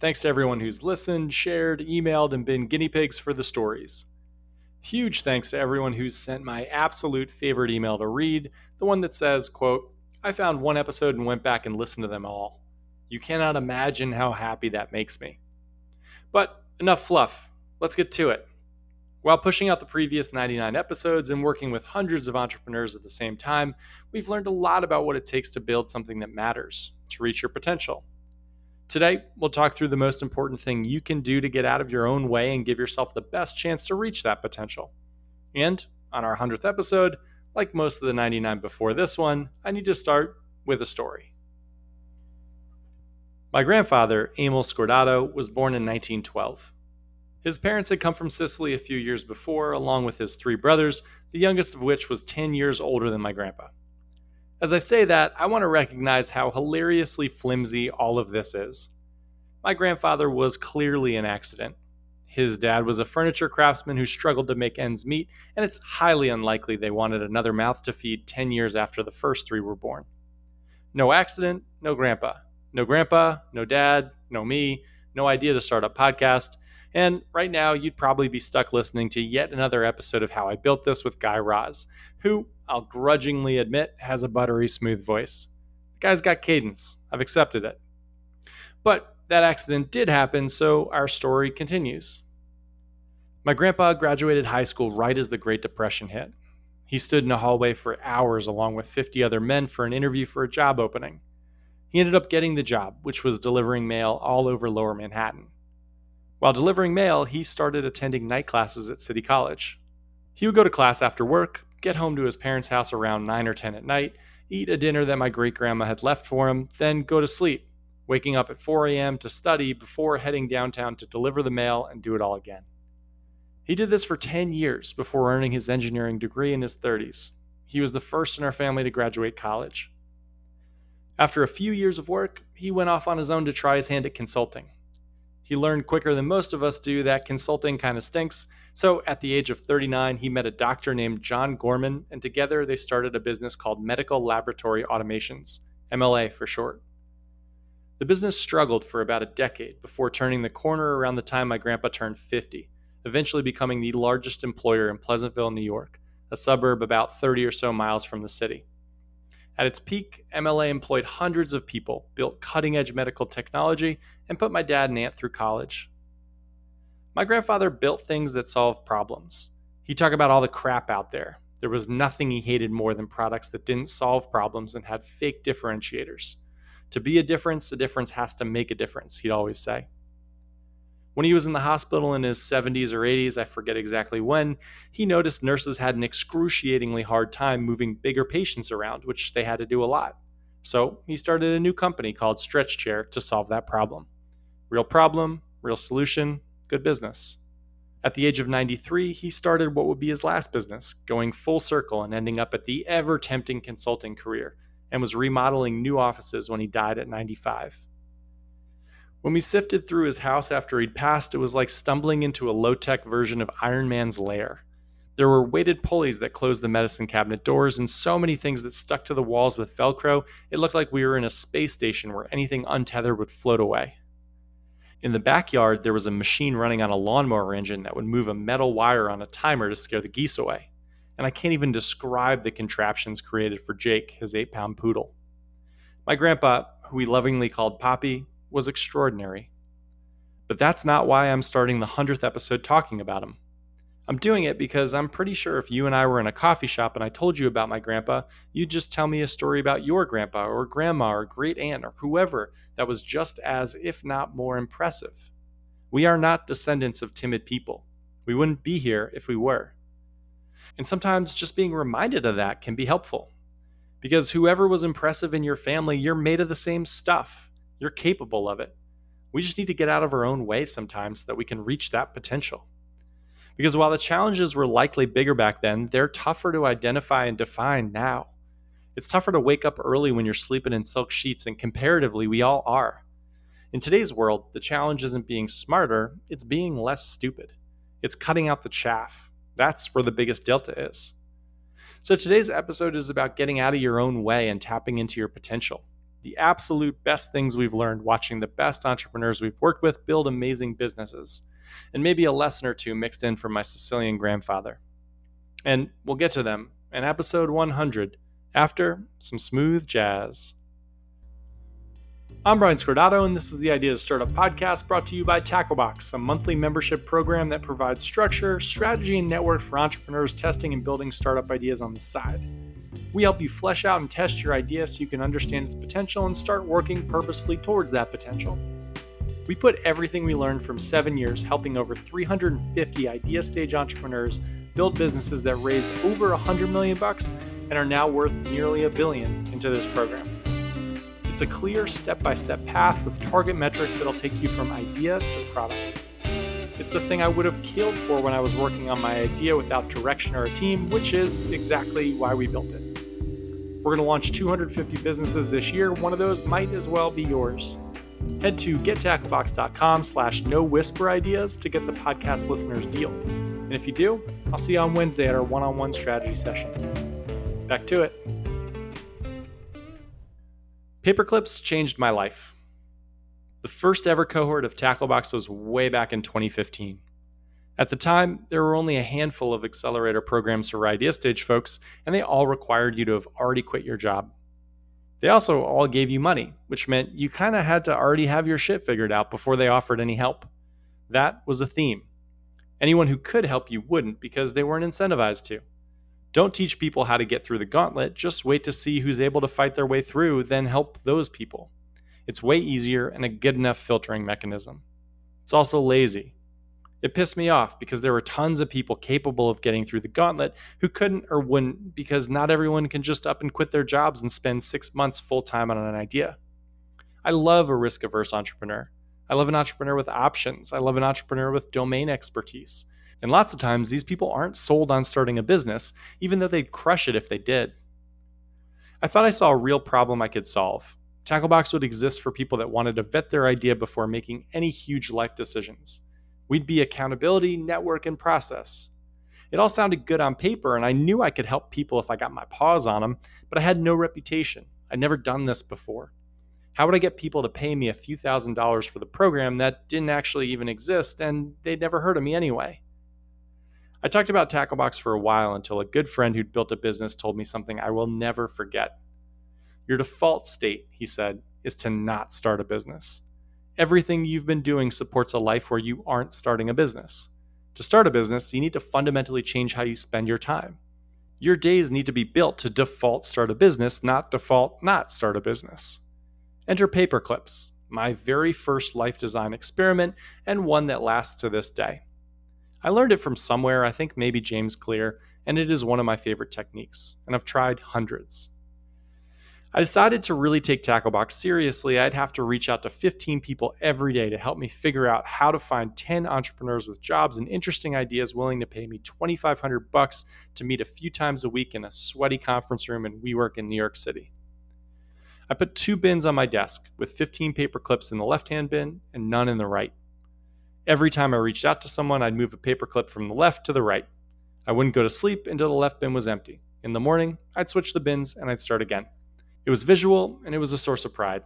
Thanks to everyone who's listened, shared, emailed, and been guinea pigs for the stories. Huge thanks to everyone who's sent my absolute favorite email to read, the one that says, quote, I found one episode and went back and listened to them all. You cannot imagine how happy that makes me. But enough fluff. Let's get to it. While pushing out the previous 99 episodes and working with hundreds of entrepreneurs at the same time, we've learned a lot about what it takes to build something that matters, to reach your potential. Today, we'll talk through the most important thing you can do to get out of your own way and give yourself the best chance to reach that potential. And on our 100th episode, like most of the 99 before this one, I need to start with a story. My grandfather, Emil Scordato, was born in 1912. His parents had come from Sicily a few years before, along with his three brothers, the youngest of which was 10 years older than my grandpa. As I say that, I want to recognize how hilariously flimsy all of this is. My grandfather was clearly an accident. His dad was a furniture craftsman who struggled to make ends meet, and it's highly unlikely they wanted another mouth to feed 10 years after the first three were born. No accident, no grandpa. No grandpa, no dad, no me, no idea to start a podcast. And right now, you'd probably be stuck listening to yet another episode of How I Built This with Guy Raz, who, I'll grudgingly admit, has a buttery smooth voice. The guy's got cadence. I've accepted it. But that accident did happen, so our story continues. My grandpa graduated high school right as the Great Depression hit. He stood in a hallway for hours along with 50 other men for an interview for a job opening. He ended up getting the job, which was delivering mail all over lower Manhattan. While delivering mail, he started attending night classes at City College. He would go to class after work, get home to his parents' house around 9 or 10 at night, eat a dinner that my great grandma had left for him, then go to sleep, waking up at 4 a.m. to study before heading downtown to deliver the mail and do it all again. He did this for 10 years before earning his engineering degree in his 30s. He was the first in our family to graduate college. After a few years of work, he went off on his own to try his hand at consulting. He learned quicker than most of us do that consulting kind of stinks. So at the age of 39, he met a doctor named John Gorman, and together they started a business called Medical Laboratory Automations, MLA for short. The business struggled for about a decade before turning the corner around the time my grandpa turned 50, eventually becoming the largest employer in Pleasantville, New York, a suburb about 30 or so miles from the city. At its peak, MLA employed hundreds of people, built cutting edge medical technology, and put my dad and aunt through college. My grandfather built things that solved problems. He talked about all the crap out there. There was nothing he hated more than products that didn't solve problems and had fake differentiators. To be a difference, a difference has to make a difference, he'd always say. When he was in the hospital in his 70s or 80s, I forget exactly when, he noticed nurses had an excruciatingly hard time moving bigger patients around, which they had to do a lot. So he started a new company called Stretch Chair to solve that problem. Real problem, real solution, good business. At the age of 93, he started what would be his last business, going full circle and ending up at the ever tempting consulting career, and was remodeling new offices when he died at 95. When we sifted through his house after he'd passed, it was like stumbling into a low tech version of Iron Man's lair. There were weighted pulleys that closed the medicine cabinet doors and so many things that stuck to the walls with Velcro, it looked like we were in a space station where anything untethered would float away. In the backyard, there was a machine running on a lawnmower engine that would move a metal wire on a timer to scare the geese away. And I can't even describe the contraptions created for Jake, his eight pound poodle. My grandpa, who we lovingly called Poppy, was extraordinary. But that's not why I'm starting the 100th episode talking about him. I'm doing it because I'm pretty sure if you and I were in a coffee shop and I told you about my grandpa, you'd just tell me a story about your grandpa or grandma or great aunt or whoever that was just as, if not more, impressive. We are not descendants of timid people. We wouldn't be here if we were. And sometimes just being reminded of that can be helpful. Because whoever was impressive in your family, you're made of the same stuff. You're capable of it. We just need to get out of our own way sometimes so that we can reach that potential. Because while the challenges were likely bigger back then, they're tougher to identify and define now. It's tougher to wake up early when you're sleeping in silk sheets, and comparatively, we all are. In today's world, the challenge isn't being smarter, it's being less stupid. It's cutting out the chaff. That's where the biggest delta is. So today's episode is about getting out of your own way and tapping into your potential. The absolute best things we've learned watching the best entrepreneurs we've worked with build amazing businesses, and maybe a lesson or two mixed in from my Sicilian grandfather. And we'll get to them in episode 100 after some smooth jazz. I'm Brian Scordato, and this is the Idea to Startup podcast brought to you by Tacklebox, a monthly membership program that provides structure, strategy, and network for entrepreneurs testing and building startup ideas on the side. We help you flesh out and test your idea so you can understand its potential and start working purposefully towards that potential. We put everything we learned from seven years helping over 350 idea stage entrepreneurs build businesses that raised over 100 million bucks and are now worth nearly a billion into this program. It's a clear step by step path with target metrics that'll take you from idea to product. It's the thing I would have killed for when I was working on my idea without direction or a team, which is exactly why we built it. We're going to launch 250 businesses this year. One of those might as well be yours. Head to gettacklebox.com slash no whisper ideas to get the podcast listener's deal. And if you do, I'll see you on Wednesday at our one-on-one strategy session. Back to it. Paperclips changed my life. The first ever cohort of Tacklebox was way back in 2015. At the time, there were only a handful of accelerator programs for idea stage folks, and they all required you to have already quit your job. They also all gave you money, which meant you kind of had to already have your shit figured out before they offered any help. That was a theme. Anyone who could help you wouldn't because they weren't incentivized to. Don't teach people how to get through the gauntlet, just wait to see who's able to fight their way through, then help those people. It's way easier and a good enough filtering mechanism. It's also lazy. It pissed me off because there were tons of people capable of getting through the gauntlet who couldn't or wouldn't because not everyone can just up and quit their jobs and spend six months full time on an idea. I love a risk averse entrepreneur. I love an entrepreneur with options. I love an entrepreneur with domain expertise. And lots of times, these people aren't sold on starting a business, even though they'd crush it if they did. I thought I saw a real problem I could solve. Tacklebox would exist for people that wanted to vet their idea before making any huge life decisions. We'd be accountability, network, and process. It all sounded good on paper, and I knew I could help people if I got my paws on them, but I had no reputation. I'd never done this before. How would I get people to pay me a few thousand dollars for the program that didn't actually even exist and they'd never heard of me anyway? I talked about Tacklebox for a while until a good friend who'd built a business told me something I will never forget. Your default state, he said, is to not start a business. Everything you've been doing supports a life where you aren't starting a business. To start a business, you need to fundamentally change how you spend your time. Your days need to be built to default start a business, not default not start a business. Enter Paperclips, my very first life design experiment, and one that lasts to this day. I learned it from somewhere, I think maybe James Clear, and it is one of my favorite techniques, and I've tried hundreds. I decided to really take Tacklebox seriously. I'd have to reach out to 15 people every day to help me figure out how to find 10 entrepreneurs with jobs and interesting ideas willing to pay me 2500 bucks to meet a few times a week in a sweaty conference room in WeWork in New York City. I put two bins on my desk with 15 paper clips in the left-hand bin and none in the right. Every time I reached out to someone, I'd move a paper clip from the left to the right. I wouldn't go to sleep until the left bin was empty. In the morning, I'd switch the bins and I'd start again. It was visual and it was a source of pride.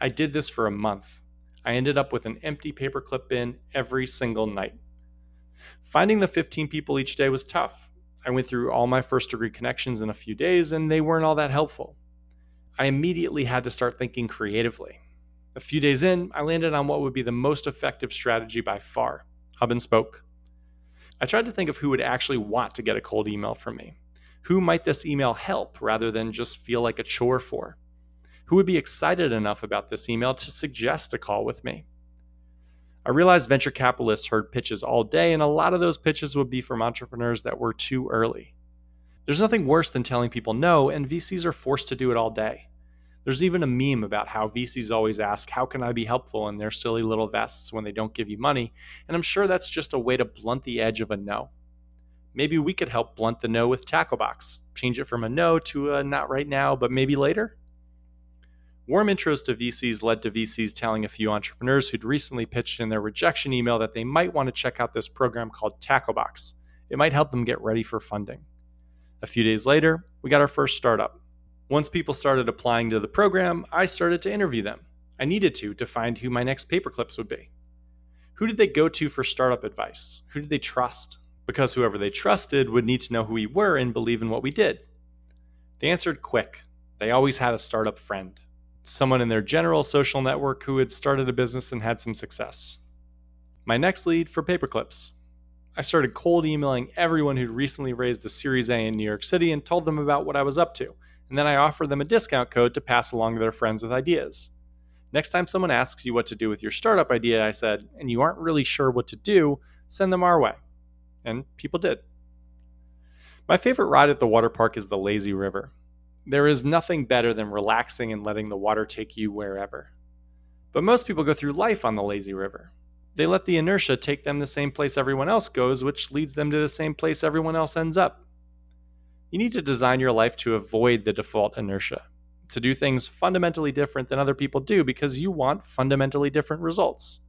I did this for a month. I ended up with an empty paperclip bin every single night. Finding the 15 people each day was tough. I went through all my first degree connections in a few days and they weren't all that helpful. I immediately had to start thinking creatively. A few days in, I landed on what would be the most effective strategy by far hub and spoke. I tried to think of who would actually want to get a cold email from me. Who might this email help rather than just feel like a chore for? Who would be excited enough about this email to suggest a call with me? I realized venture capitalists heard pitches all day, and a lot of those pitches would be from entrepreneurs that were too early. There's nothing worse than telling people no, and VCs are forced to do it all day. There's even a meme about how VCs always ask, How can I be helpful in their silly little vests when they don't give you money? And I'm sure that's just a way to blunt the edge of a no. Maybe we could help blunt the no with Tacklebox, change it from a no to a not right now, but maybe later. Warm intros to VCs led to VCs telling a few entrepreneurs who'd recently pitched in their rejection email that they might want to check out this program called Tacklebox. It might help them get ready for funding. A few days later, we got our first startup. Once people started applying to the program, I started to interview them. I needed to to find who my next paperclips would be. Who did they go to for startup advice? Who did they trust? Because whoever they trusted would need to know who we were and believe in what we did. They answered quick. They always had a startup friend, someone in their general social network who had started a business and had some success. My next lead for paperclips. I started cold emailing everyone who'd recently raised a Series A in New York City and told them about what I was up to and then I offered them a discount code to pass along to their friends with ideas. Next time someone asks you what to do with your startup idea, I said, and you aren't really sure what to do, send them our way. And people did. My favorite ride at the water park is the lazy river. There is nothing better than relaxing and letting the water take you wherever. But most people go through life on the lazy river. They let the inertia take them the same place everyone else goes, which leads them to the same place everyone else ends up you need to design your life to avoid the default inertia, to do things fundamentally different than other people do because you want fundamentally different results.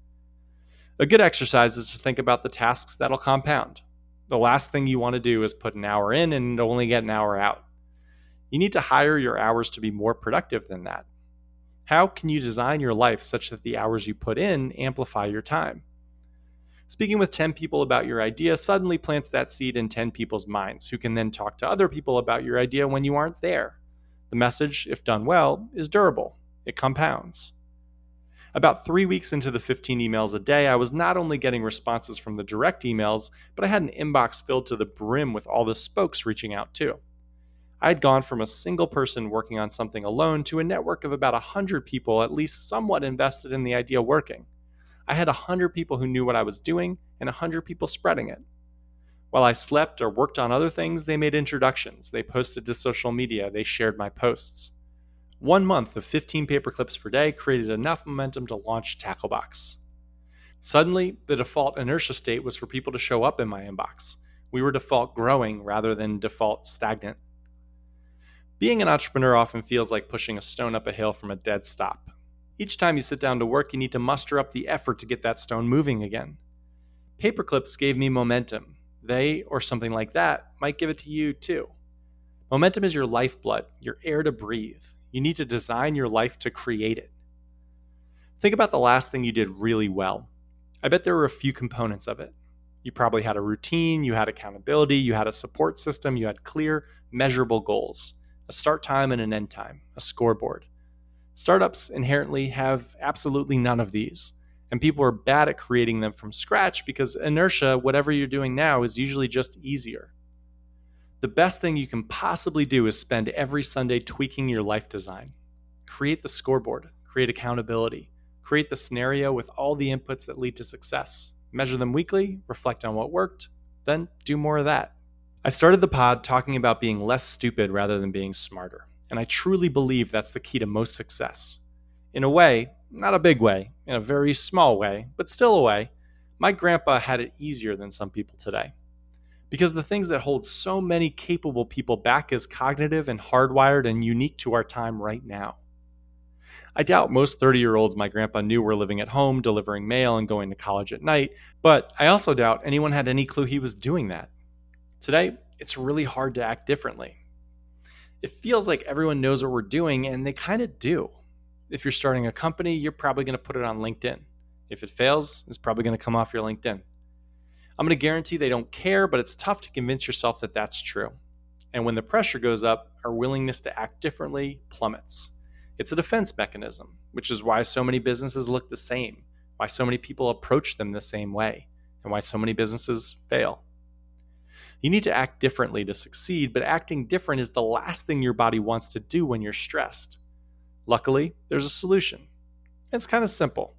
A good exercise is to think about the tasks that'll compound. The last thing you want to do is put an hour in and only get an hour out. You need to hire your hours to be more productive than that. How can you design your life such that the hours you put in amplify your time? Speaking with 10 people about your idea suddenly plants that seed in 10 people's minds, who can then talk to other people about your idea when you aren't there. The message, if done well, is durable, it compounds. About three weeks into the 15 emails a day, I was not only getting responses from the direct emails, but I had an inbox filled to the brim with all the spokes reaching out too. I had gone from a single person working on something alone to a network of about 100 people at least somewhat invested in the idea working. I had 100 people who knew what I was doing and 100 people spreading it. While I slept or worked on other things, they made introductions, they posted to social media, they shared my posts. One month of 15 paper clips per day created enough momentum to launch Tacklebox. Suddenly, the default inertia state was for people to show up in my inbox. We were default growing rather than default stagnant. Being an entrepreneur often feels like pushing a stone up a hill from a dead stop. Each time you sit down to work, you need to muster up the effort to get that stone moving again. Paperclips gave me momentum. They, or something like that, might give it to you too. Momentum is your lifeblood, your air to breathe. You need to design your life to create it. Think about the last thing you did really well. I bet there were a few components of it. You probably had a routine, you had accountability, you had a support system, you had clear, measurable goals, a start time and an end time, a scoreboard. Startups inherently have absolutely none of these. And people are bad at creating them from scratch because inertia, whatever you're doing now, is usually just easier. The best thing you can possibly do is spend every Sunday tweaking your life design. Create the scoreboard, create accountability, create the scenario with all the inputs that lead to success. Measure them weekly, reflect on what worked, then do more of that. I started the pod talking about being less stupid rather than being smarter and I truly believe that's the key to most success. In a way, not a big way, in a very small way, but still a way, my grandpa had it easier than some people today. Because the things that hold so many capable people back is cognitive and hardwired and unique to our time right now. I doubt most 30 year olds my grandpa knew were living at home, delivering mail, and going to college at night, but I also doubt anyone had any clue he was doing that. Today, it's really hard to act differently it feels like everyone knows what we're doing, and they kind of do. If you're starting a company, you're probably going to put it on LinkedIn. If it fails, it's probably going to come off your LinkedIn. I'm going to guarantee they don't care, but it's tough to convince yourself that that's true. And when the pressure goes up, our willingness to act differently plummets. It's a defense mechanism, which is why so many businesses look the same, why so many people approach them the same way, and why so many businesses fail. You need to act differently to succeed, but acting different is the last thing your body wants to do when you're stressed. Luckily, there's a solution. It's kind of simple.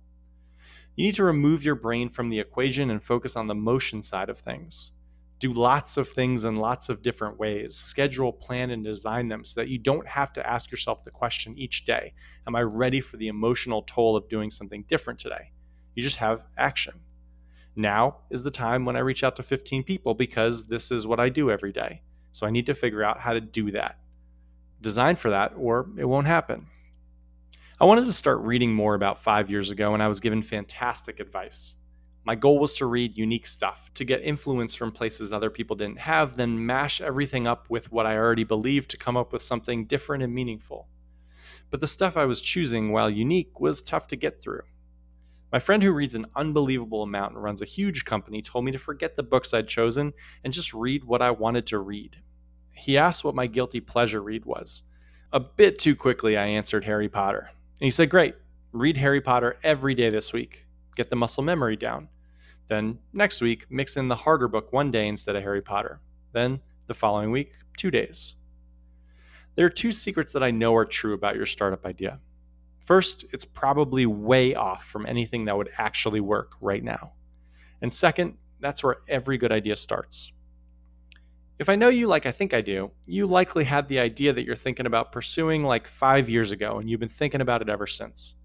You need to remove your brain from the equation and focus on the motion side of things. Do lots of things in lots of different ways. Schedule, plan, and design them so that you don't have to ask yourself the question each day Am I ready for the emotional toll of doing something different today? You just have action. Now is the time when I reach out to 15 people because this is what I do every day. So I need to figure out how to do that. Design for that, or it won't happen. I wanted to start reading more about five years ago, and I was given fantastic advice. My goal was to read unique stuff, to get influence from places other people didn't have, then mash everything up with what I already believed to come up with something different and meaningful. But the stuff I was choosing, while unique, was tough to get through. My friend who reads an unbelievable amount and runs a huge company told me to forget the books I'd chosen and just read what I wanted to read. He asked what my guilty pleasure read was. A bit too quickly, I answered Harry Potter. And he said, Great, read Harry Potter every day this week. Get the muscle memory down. Then, next week, mix in the harder book one day instead of Harry Potter. Then, the following week, two days. There are two secrets that I know are true about your startup idea. First, it's probably way off from anything that would actually work right now. And second, that's where every good idea starts. If I know you like I think I do, you likely had the idea that you're thinking about pursuing like five years ago, and you've been thinking about it ever since.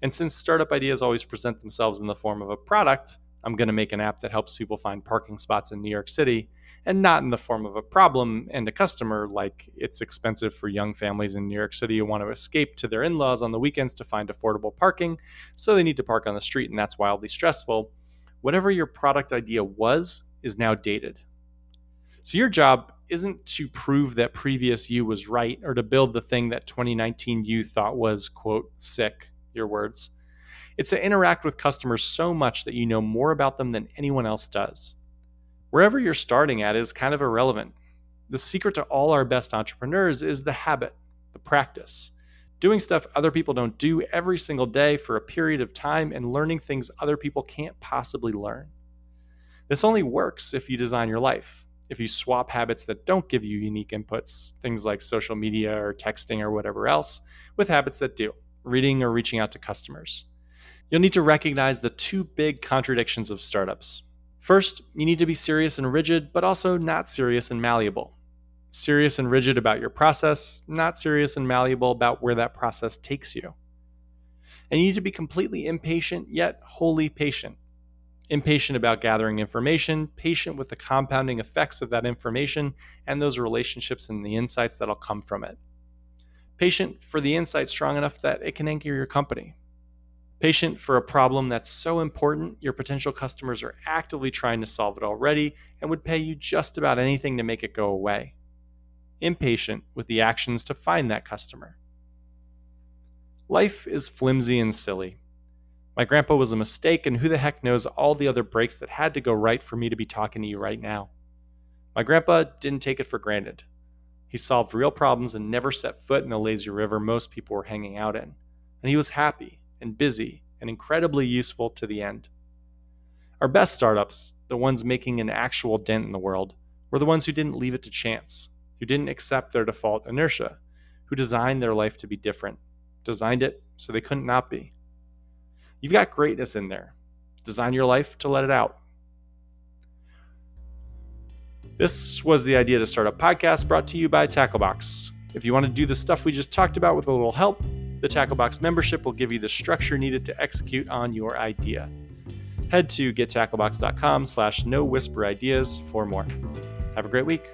And since startup ideas always present themselves in the form of a product, I'm going to make an app that helps people find parking spots in New York City, and not in the form of a problem and a customer like it's expensive for young families in New York City who want to escape to their in laws on the weekends to find affordable parking, so they need to park on the street, and that's wildly stressful. Whatever your product idea was, is now dated. So your job isn't to prove that previous you was right or to build the thing that 2019 you thought was, quote, sick, your words. It's to interact with customers so much that you know more about them than anyone else does. Wherever you're starting at is kind of irrelevant. The secret to all our best entrepreneurs is the habit, the practice. Doing stuff other people don't do every single day for a period of time and learning things other people can't possibly learn. This only works if you design your life if you swap habits that don't give you unique inputs, things like social media or texting or whatever else, with habits that do, reading or reaching out to customers. You'll need to recognize the two big contradictions of startups. First, you need to be serious and rigid, but also not serious and malleable. Serious and rigid about your process, not serious and malleable about where that process takes you. And you need to be completely impatient, yet wholly patient impatient about gathering information, patient with the compounding effects of that information and those relationships and the insights that'll come from it. Patient for the insight strong enough that it can anchor your company. Patient for a problem that's so important your potential customers are actively trying to solve it already and would pay you just about anything to make it go away. Impatient with the actions to find that customer. Life is flimsy and silly my grandpa was a mistake, and who the heck knows all the other breaks that had to go right for me to be talking to you right now. My grandpa didn't take it for granted. He solved real problems and never set foot in the lazy river most people were hanging out in. And he was happy and busy and incredibly useful to the end. Our best startups, the ones making an actual dent in the world, were the ones who didn't leave it to chance, who didn't accept their default inertia, who designed their life to be different, designed it so they couldn't not be. You've got greatness in there. Design your life to let it out. This was the Idea to Startup Podcast brought to you by Tacklebox. If you want to do the stuff we just talked about with a little help, the Tacklebox membership will give you the structure needed to execute on your idea. Head to gettacklebox.com slash no whisper ideas for more. Have a great week.